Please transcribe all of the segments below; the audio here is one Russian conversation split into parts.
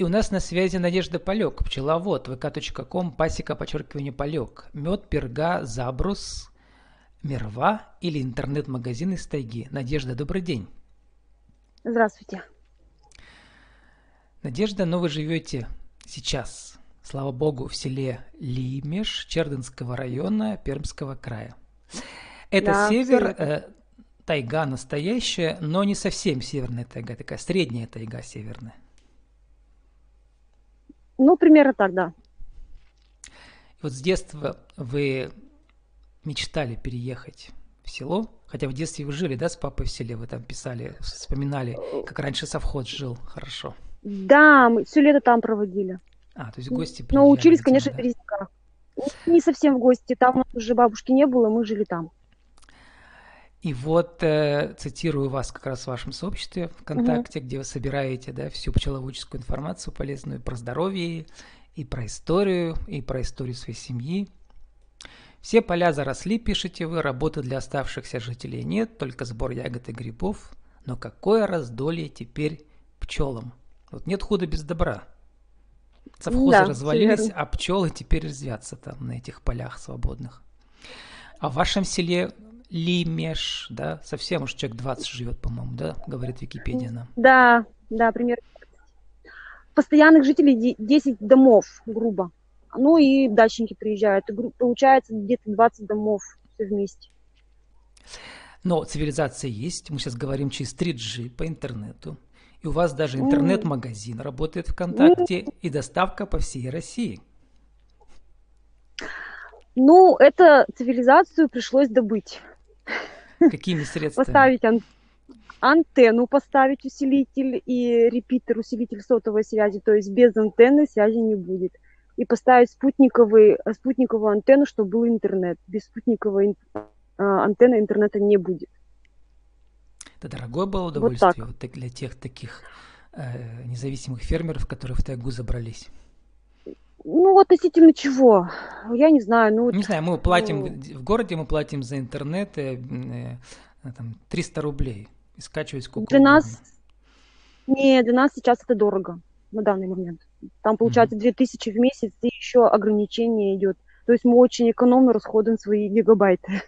И у нас на связи Надежда Полек, пчеловод, vk.com, пасека, подчеркивание, Полек. Мед, перга, забрус, мерва или интернет-магазин из тайги. Надежда, добрый день. Здравствуйте. Надежда, но вы живете сейчас, слава богу, в селе Лимеш Чердынского района Пермского края. Это да, север, э, тайга настоящая, но не совсем северная тайга, такая средняя тайга северная. Ну, примерно так, да. Вот с детства вы мечтали переехать в село, хотя в детстве вы жили, да, с папой в селе, вы там писали, вспоминали, как раньше совхоз жил хорошо. Да, мы все лето там проводили. А, то есть гости приезжали. Но учились, конечно, да? в Березняках. Не совсем в гости, там уже бабушки не было, мы жили там. И вот э, цитирую вас как раз в вашем сообществе ВКонтакте, угу. где вы собираете да, всю пчеловодческую информацию полезную про здоровье, и про историю, и про историю своей семьи. Все поля заросли, пишете вы, работы для оставшихся жителей нет, только сбор ягод и грибов. Но какое раздолье теперь пчелам? Вот нет худа без добра. Совхозы да, развалились, верно. а пчелы теперь резвятся там на этих полях свободных. А в вашем селе Лимеш, да, совсем уж человек 20 живет, по-моему, да, говорит Википедия нам. Да, да, примерно. Постоянных жителей 10 домов, грубо. Ну и дачники приезжают. И, получается где-то 20 домов все вместе. Но цивилизация есть. Мы сейчас говорим через 3G по интернету. И у вас даже интернет-магазин работает ВКонтакте и доставка по всей России. Ну, это цивилизацию пришлось добыть. Какими средствами? Поставить ан- антенну, поставить усилитель и репитер, усилитель сотовой связи, то есть без антенны связи не будет. И поставить спутниковый, спутниковую антенну, чтобы был интернет. Без спутниковой э, антенны интернета не будет. Это дорогое было удовольствие вот вот для тех таких э, независимых фермеров, которые в тайгу забрались? Ну, относительно чего? Я не знаю. Ну, не знаю, мы платим, ну... в городе мы платим за интернет э, э, там, 300 рублей. И скачивать сколько Для угодно. нас... Не, для нас сейчас это дорого на данный момент. Там получается mm-hmm. 2000 в месяц, и еще ограничение идет. То есть мы очень экономно расходуем свои гигабайты.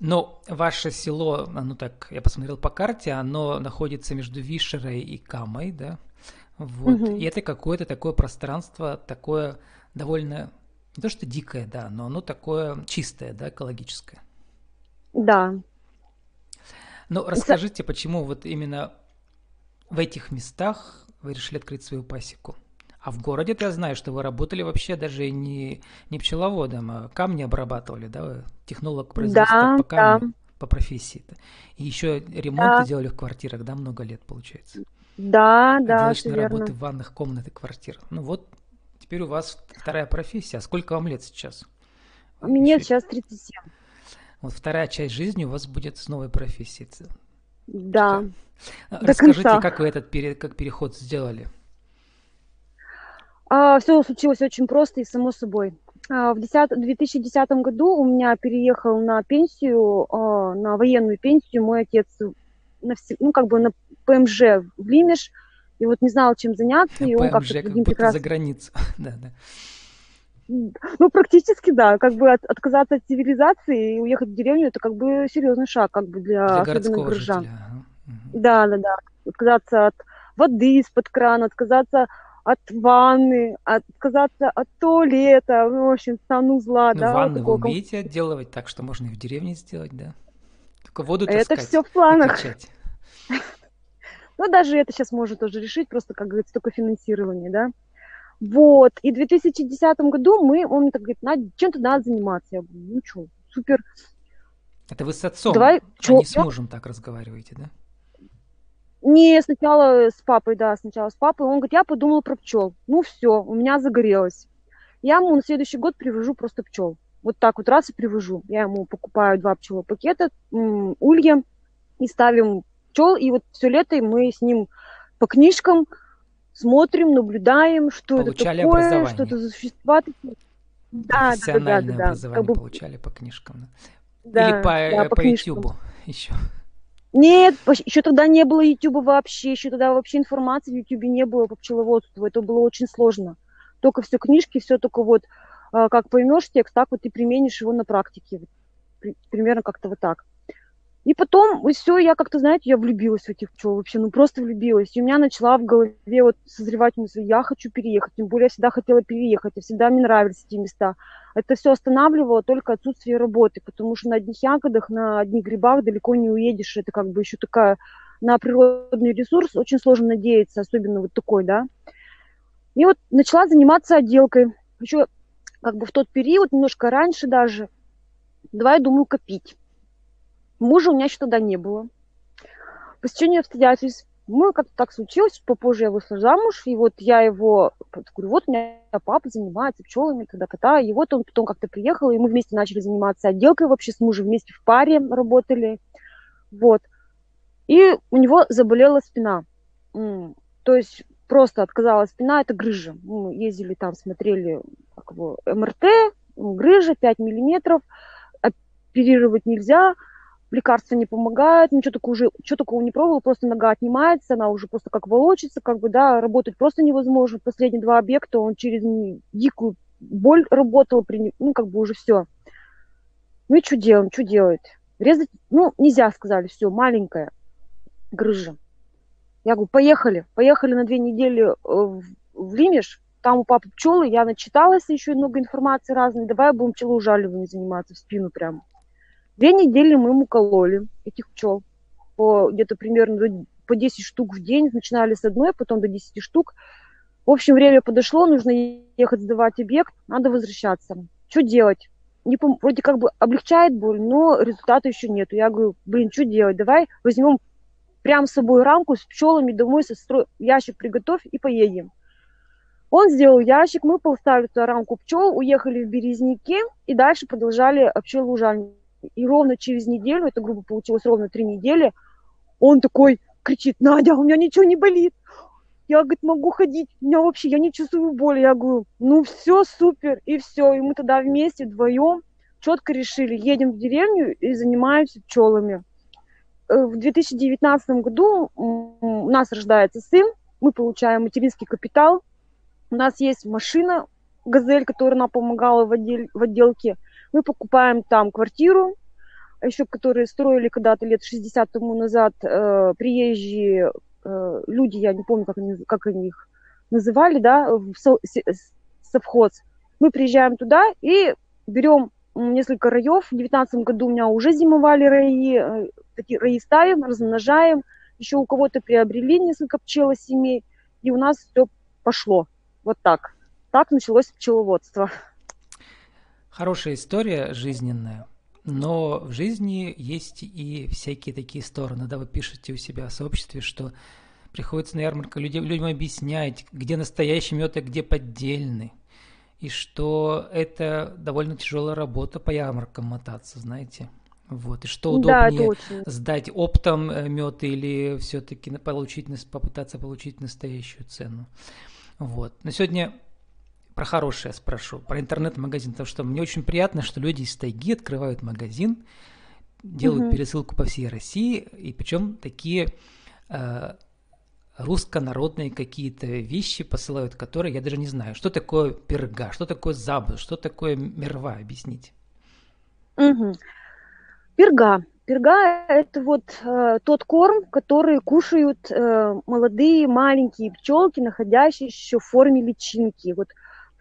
Но ваше село, ну так, я посмотрел по карте, оно находится между Вишерой и Камой, да? Вот. Угу. И это какое-то такое пространство, такое довольно, не то что дикое, да, но оно такое чистое, да, экологическое. Да. Ну, расскажите, За... почему вот именно в этих местах вы решили открыть свою пасеку? А в городе я знаю, что вы работали вообще даже не, не пчеловодом, а камни обрабатывали, да? Вы технолог производства да, по камню, да. по профессии. -то. И еще ремонты да. делали в квартирах, да, много лет, получается? Да, да, Отделочные работы в ванных комнат и квартир. Ну вот, теперь у вас вторая профессия. А сколько вам лет сейчас? Мне Еще... сейчас 37. Вот вторая часть жизни у вас будет с новой профессией. Да. Что? Расскажите, конца. как вы этот пере... как переход сделали? А, все случилось очень просто и само собой. А, в 10, 2010 году у меня переехал на пенсию, а, на военную пенсию мой отец на, ну, как бы на ПМЖ в Лимеш, и вот не знал, чем заняться, и он как-то как будто прекрас... за границу, да, да. Ну, практически, да. Как бы от, отказаться от цивилизации и уехать в деревню, это как бы серьезный шаг, как бы для, для особенно горожан. Жителя. Да, да, да. Отказаться от воды из-под крана, отказаться от ванны, отказаться от туалета, ну, в общем, санузла, ну, да. ванны вы умеете отделывать так, что можно и в деревне сделать, да? Только воду таскать. Это все в планах. Ну, даже это сейчас можно тоже решить, просто, как говорится, только финансирование, да. Вот, и в 2010 году мы, он мне так говорит, надо, чем-то надо заниматься. Я говорю, ну что, супер. Это вы с отцом, Давай, а не с мужем так разговариваете, да? Не, сначала с папой, да, сначала с папой. Он говорит, я подумала про пчел. Ну все, у меня загорелось. Я ему на следующий год привожу просто пчел. Вот так вот раз и привожу. Я ему покупаю два пчелопакета, улья, и ставим пчел. И вот все лето мы с ним по книжкам смотрим, наблюдаем, что получали это такое, что это за существа Да, да, да, да, да. как бы... получали по книжкам. Да, Или по, да, по, по YouTube еще. Нет, еще тогда не было YouTube вообще, еще тогда вообще информации в YouTube не было по пчеловодству, это было очень сложно. Только все книжки, все только вот как поймешь текст, так вот ты применишь его на практике. Примерно как-то вот так. И потом, и все, я как-то, знаете, я влюбилась в этих пчел вообще, ну просто влюбилась. И у меня начала в голове вот созревать мысль, я хочу переехать. Тем более я всегда хотела переехать, и всегда мне нравились эти места. Это все останавливало только отсутствие работы, потому что на одних ягодах, на одних грибах далеко не уедешь. Это как бы еще такая на природный ресурс очень сложно надеяться, особенно вот такой, да. И вот начала заниматься отделкой. Еще как бы в тот период, немножко раньше даже, давай, думаю, копить Мужа у меня еще тогда не было. По стечению обстоятельств мы как-то так случилось, попозже я вышла замуж, и вот я его, говорю, вот у меня папа занимается пчелами, тогда кота, и вот он потом как-то приехал, и мы вместе начали заниматься отделкой вообще с мужем, вместе в паре работали, вот. И у него заболела спина, то есть просто отказала спина, это грыжа. Мы ездили там, смотрели как его, МРТ, грыжа 5 миллиметров, оперировать нельзя, лекарства не помогают, ничего такого уже, что такого не пробовала, просто нога отнимается, она уже просто как волочится, как бы, да, работать просто невозможно. Последние два объекта он через дикую боль работал, ну, как бы уже все. Ну и что делаем, что делать? Резать, ну, нельзя, сказали, все, маленькая грыжа. Я говорю, поехали, поехали на две недели э, в, Лимеш, там у папы пчелы, я начиталась еще много информации разной, давай будем пчелоужаливанием заниматься в спину прямо. Две недели мы ему кололи этих пчел. По, где-то примерно по 10 штук в день. Начинали с одной, потом до 10 штук. В общем, время подошло, нужно ехать сдавать объект, надо возвращаться. Что делать? Не пом- вроде как бы облегчает боль, но результата еще нет. Я говорю, блин, что делать? Давай возьмем прям с собой рамку с пчелами домой, со стро... ящик приготовь и поедем. Он сделал ящик, мы поставили туда рамку пчел, уехали в Березники и дальше продолжали пчелоужальник. И ровно через неделю, это грубо получилось ровно три недели, он такой кричит, Надя, у меня ничего не болит. Я, говорит, могу ходить, у меня вообще, я не чувствую боли. Я говорю, ну все, супер, и все. И мы тогда вместе, вдвоем, четко решили, едем в деревню и занимаемся пчелами. Э, в 2019 году у нас рождается сын, мы получаем материнский капитал, у нас есть машина, газель, которая нам помогала в, отдел, в отделке – мы покупаем там квартиру, еще которые строили когда-то лет 60 тому назад э, приезжие э, люди, я не помню, как они, как они их называли, да, в со, совхоз. Мы приезжаем туда и берем несколько раев. В 2019 году у меня уже зимовали раи, э, такие ставим, размножаем. Еще у кого-то приобрели несколько пчелосемей, и у нас все пошло. Вот так. Так началось пчеловодство. Хорошая история жизненная, но в жизни есть и всякие такие стороны. Да, вы пишете у себя в сообществе, что приходится на ярмарку людям, людям объяснять, где настоящий мед, а где поддельный. И что это довольно тяжелая работа по ярмаркам мотаться, знаете. Вот. И что удобнее да, сдать оптом э, мед или все-таки получить, попытаться получить настоящую цену. Вот. На сегодня про хорошее спрошу, про интернет-магазин, потому что мне очень приятно, что люди из тайги открывают магазин, делают угу. пересылку по всей России, и причем такие э, русско-народные какие-то вещи посылают, которые я даже не знаю, что такое перга, что такое забыл, что такое мерва, объясните. Угу. Перга. Перга – это вот э, тот корм, который кушают э, молодые маленькие пчелки, находящиеся еще в форме личинки. Вот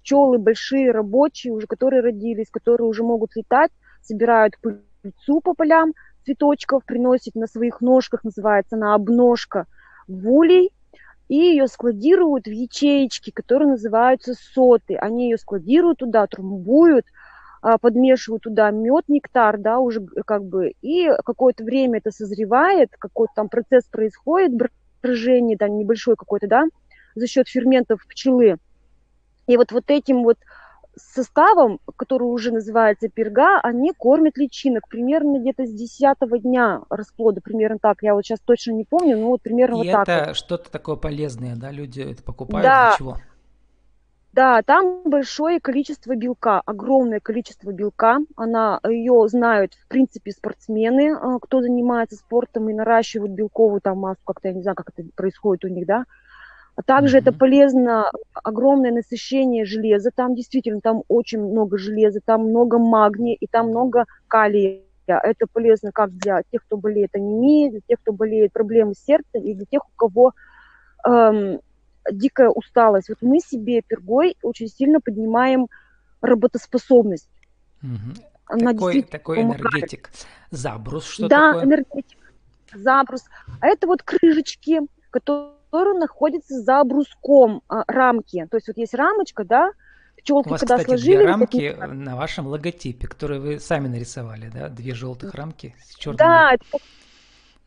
пчелы большие, рабочие, уже которые родились, которые уже могут летать, собирают пыльцу по полям цветочков, приносят на своих ножках, называется она обножка, в улей, и ее складируют в ячеечки, которые называются соты. Они ее складируют туда, трумбуют, а, подмешивают туда мед, нектар, да, уже как бы, и какое-то время это созревает, какой-то там процесс происходит, брожение, да, небольшой какой-то, да, за счет ферментов пчелы. И вот, вот этим вот составом, который уже называется перга, они кормят личинок примерно где-то с 10 дня расплода, примерно так. Я вот сейчас точно не помню, но вот примерно И вот это так. это что-то такое полезное, да, люди это покупают да. для чего? Да, там большое количество белка, огромное количество белка. Она, ее знают, в принципе, спортсмены, а, кто занимается спортом и наращивают белковую там массу, как-то, я не знаю, как это происходит у них, да. А также mm-hmm. это полезно, огромное насыщение железа. Там действительно, там очень много железа, там много магния и там много калия. Это полезно как для тех, кто болеет анемией, для тех, кто болеет проблемами сердца, и для тех, у кого эм, дикая усталость. Вот мы себе пергой очень сильно поднимаем работоспособность. Угу. Она такой, такой энергетик. Забрус что да, такое? Да, энергетик. Забрус. А это вот крышечки, которые находятся за бруском а, рамки. То есть вот есть рамочка, да, пчелки, У вас, когда кстати, сложили... две рамки на вашем логотипе, которые вы сами нарисовали, да? Две желтых рамки с черными... Да, это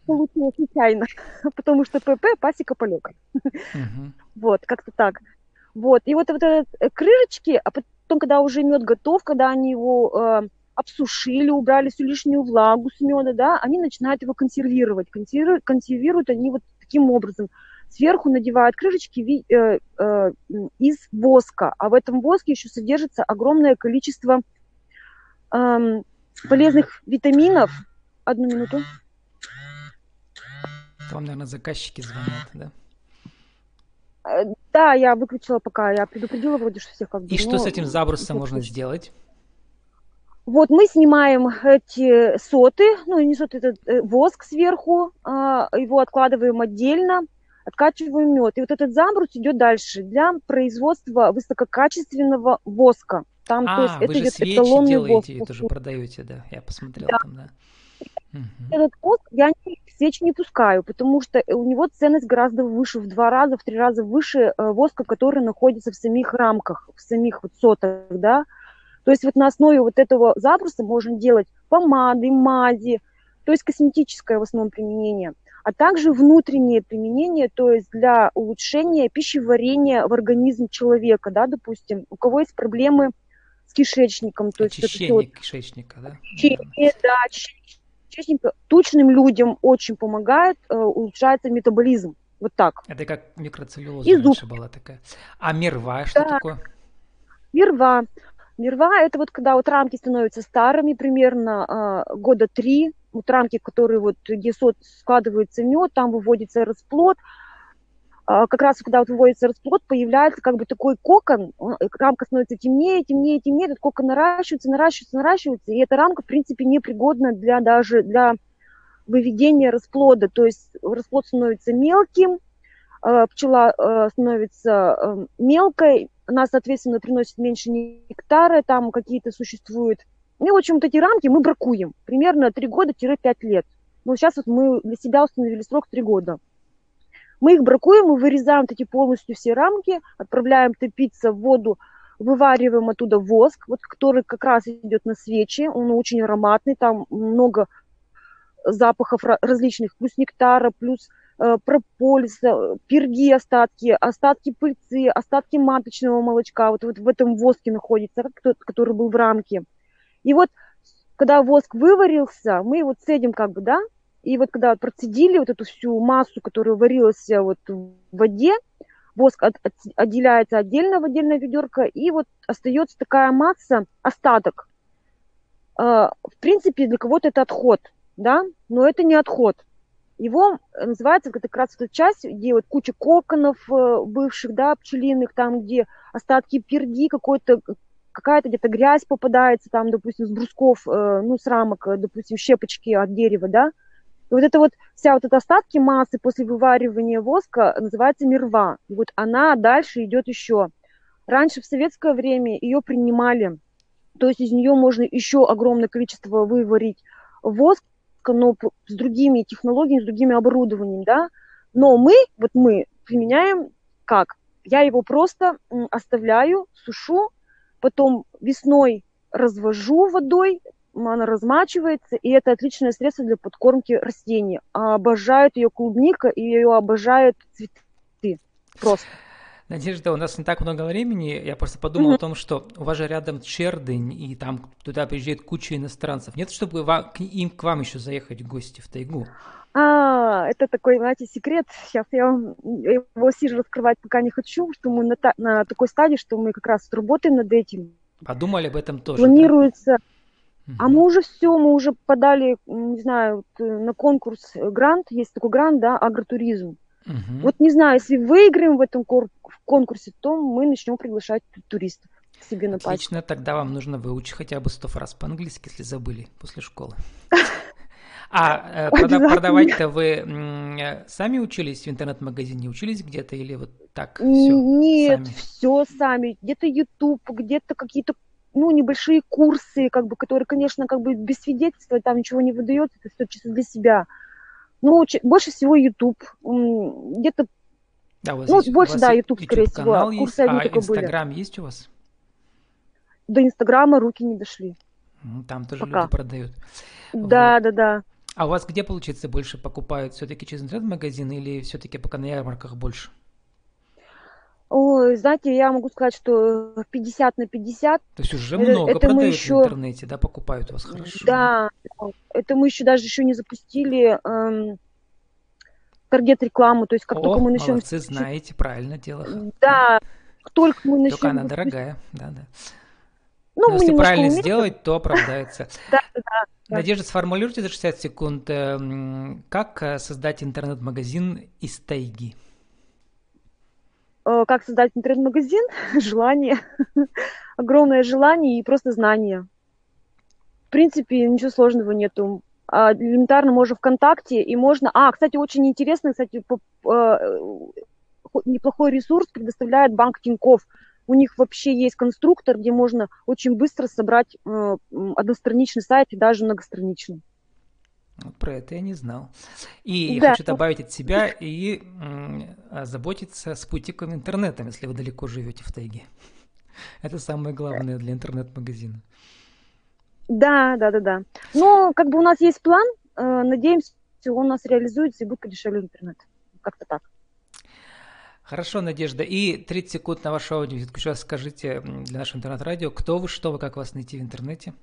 получилось случайно, потому что ПП пасека полега. Угу. Вот, как-то так. Вот, и вот, вот э, крышечки, а потом, когда уже мед готов, когда они его э, обсушили, убрали всю лишнюю влагу с меда, да, они начинают его консервировать. Консервируют, консервируют они вот таким образом. Сверху надевают крышечки э, э, из воска, а в этом воске еще содержится огромное количество э, полезных витаминов. Одну минуту. Вам, наверное, заказчики звонят, да? Да, я выключила пока, я предупредила вроде, что всех как бы... И что с этим забросом можно сделать? Вот мы снимаем эти соты, ну не соты, это э, воск сверху, а, его откладываем отдельно, откачиваем мед. И вот этот забрус идет дальше для производства высококачественного воска. Там, а, то есть, вы это же свечи делаете, воск. это же продаете, да, я посмотрел да. там, да. Угу. Этот воск я не, свечи не пускаю, потому что у него ценность гораздо выше, в два раза, в три раза выше э, воска, который находится в самих рамках, в самих вот сотах, да. То есть вот на основе вот этого забруса можно делать помады, мази, то есть косметическое в основном применение, а также внутреннее применение, то есть для улучшения пищеварения в организм человека, да, допустим, у кого есть проблемы с кишечником, то Очищение есть вот, кишечника, да? Очищение, да, очищение кишечника тучным людям очень помогает, э, улучшается метаболизм. Вот так. Это как микроцеллюлоза И раньше была такая. А мирва что да. такое? Мирва. Мирва – это вот когда вот рамки становятся старыми, примерно э, года три, вот рамки, которые вот, где складывается мед, там выводится расплод, как раз когда вот выводится расплод, появляется как бы такой кокон, э, рамка становится темнее, темнее, темнее, этот кокон наращивается, наращивается, наращивается, и эта рамка, в принципе, непригодна для даже для выведения расплода, то есть расплод становится мелким, а, пчела э, становится мелкой, она, соответственно, приносит меньше нектара, там какие-то существуют. Ну, в общем, вот эти рамки мы бракуем, примерно 3 года-5 лет. Но сейчас вот мы для себя установили срок 3 года. Мы их бракуем, мы вырезаем эти полностью все рамки, отправляем топиться в воду, вывариваем оттуда воск, вот, который как раз идет на свечи, он очень ароматный, там много запахов различных, плюс нектара, плюс э, прополиса, перги остатки, остатки пыльцы, остатки маточного молочка, вот, вот в этом воске находится, который был в рамке. И вот, когда воск выварился, мы его цедим как бы, да, и вот когда процедили вот эту всю массу, которая варилась э, вот в воде, воск от, от, отделяется отдельно в отдельное ведерко, и вот остается такая масса, остаток. Э, в принципе, для кого-то это отход, да, но это не отход. Его называется это как раз эта часть, где вот куча коконов э, бывших, да, пчелиных, там, где остатки перги, какой-то какая-то где-то грязь попадается, там, допустим, с брусков, э, ну, с рамок, допустим, щепочки от дерева, да, и вот это вот вся вот эта остатки массы после вываривания воска называется мирва. И вот она дальше идет еще. Раньше в советское время ее принимали, то есть из нее можно еще огромное количество выварить воска, но с другими технологиями, с другими оборудованием, да. Но мы, вот мы применяем как? Я его просто оставляю, сушу, потом весной развожу водой, она размачивается, и это отличное средство для подкормки растений. А обожают ее клубника, и ее обожают цветы. Просто. Надежда, у нас не так много времени. Я просто подумал mm-hmm. о том, что у вас же рядом Чердынь, и там туда приезжает куча иностранцев. Нет, чтобы вам, к им к вам еще заехать в гости в тайгу? А, это такой, знаете, секрет. Сейчас я его сижу раскрывать пока не хочу, что мы на, та, на такой стадии, что мы как раз работаем над этим. Подумали об этом тоже. Планируется. Да? А мы уже все, мы уже подали, не знаю, на конкурс грант, есть такой грант, да, агротуризм. Угу. Вот не знаю, если выиграем в этом конкурсе, то мы начнем приглашать туристов себе на пачку. Отлично, тогда вам нужно выучить хотя бы сто фраз по-английски, если забыли после школы. А э, продавать-то вы сами учились в интернет-магазине, учились где-то или вот так? Все Нет, сами? все сами. Где-то YouTube, где-то какие-то ну, небольшие курсы, как бы, которые, конечно, как бы без свидетельства, там ничего не выдается, это все чисто для себя. Ну, больше всего YouTube. Где-то да, ну, есть, больше, да, YouTube, YouTube скорее всего. Есть, Курсы а Инстаграм были. есть у вас? До Инстаграма руки не дошли. Там тоже Пока. люди продают. Да, вот. да, да. А у вас где, получается, больше покупают? Все-таки через интернет-магазин или все-таки пока на ярмарках больше? Ой, знаете, я могу сказать, что 50 на 50. То есть уже это, много это продают еще... в интернете, да, покупают у вас хорошо. Да, это мы еще даже еще не запустили эм, таргет-рекламу, то есть как О, только мы начнем... молодцы, знаете, правильно дело. Да, только мы начнем... Только она дорогая, да, да. Ну, Но если правильно умеем. сделать, то оправдается. Да, да, да. Надежда, сформулируйте за 60 секунд, эм, как э, создать интернет-магазин из тайги? Э, как создать интернет-магазин? Желание. Огромное желание и просто знание. В принципе, ничего сложного нету. А, элементарно можно ВКонтакте и можно... А, кстати, очень интересно, кстати, э, неплохой ресурс предоставляет банк Тинькофф у них вообще есть конструктор, где можно очень быстро собрать э, одностраничный сайт и даже многостраничный. Вот про это я не знал. И да. хочу добавить от себя и заботиться спутниковым интернетом, если вы далеко живете в тайге. Это самое главное для интернет-магазина. Да, да, да, да. Но как бы у нас есть план, э, надеемся, он у нас реализуется и будет подешевле интернет. Как-то так. Хорошо, Надежда. И 30 секунд на вашу аудиовизитку. Сейчас скажите для нашего интернет-радио, кто вы, что вы, как вас найти в интернете?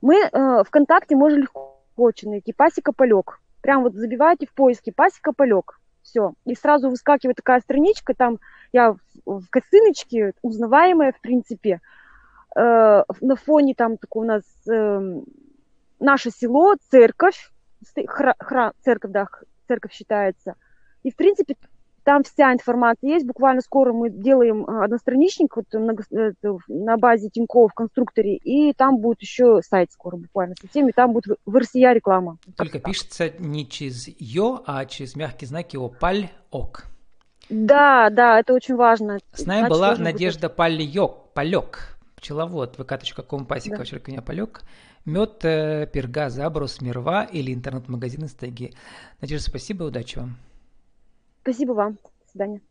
Мы э, ВКонтакте можно легко очень найти. Пасека Полек. Прям вот забиваете в поиске Пасека Полек. Все. И сразу выскакивает такая страничка, там я в, косыночке, узнаваемая, в принципе. Э, на фоне там такой у нас э, наше село, церковь, хра, хра, церковь, да, церковь считается. И, в принципе, там вся информация есть. Буквально скоро мы делаем а, одностраничник вот на, на базе Тинькофф в конструкторе, и там будет еще сайт скоро буквально со всеми, там будет в RCA реклама. Только пишется не через ё, а через мягкие знаки опаль ок. Да, да, это очень важно. С нами Значит, была Надежда быть... Палек, Палек, пчеловод, vk.com, пасека, да. черканье Палек, мед, э, перга, заброс, мирва или интернет-магазин из тайги. Надежда, спасибо, удачи вам. Спасибо вам. До свидания.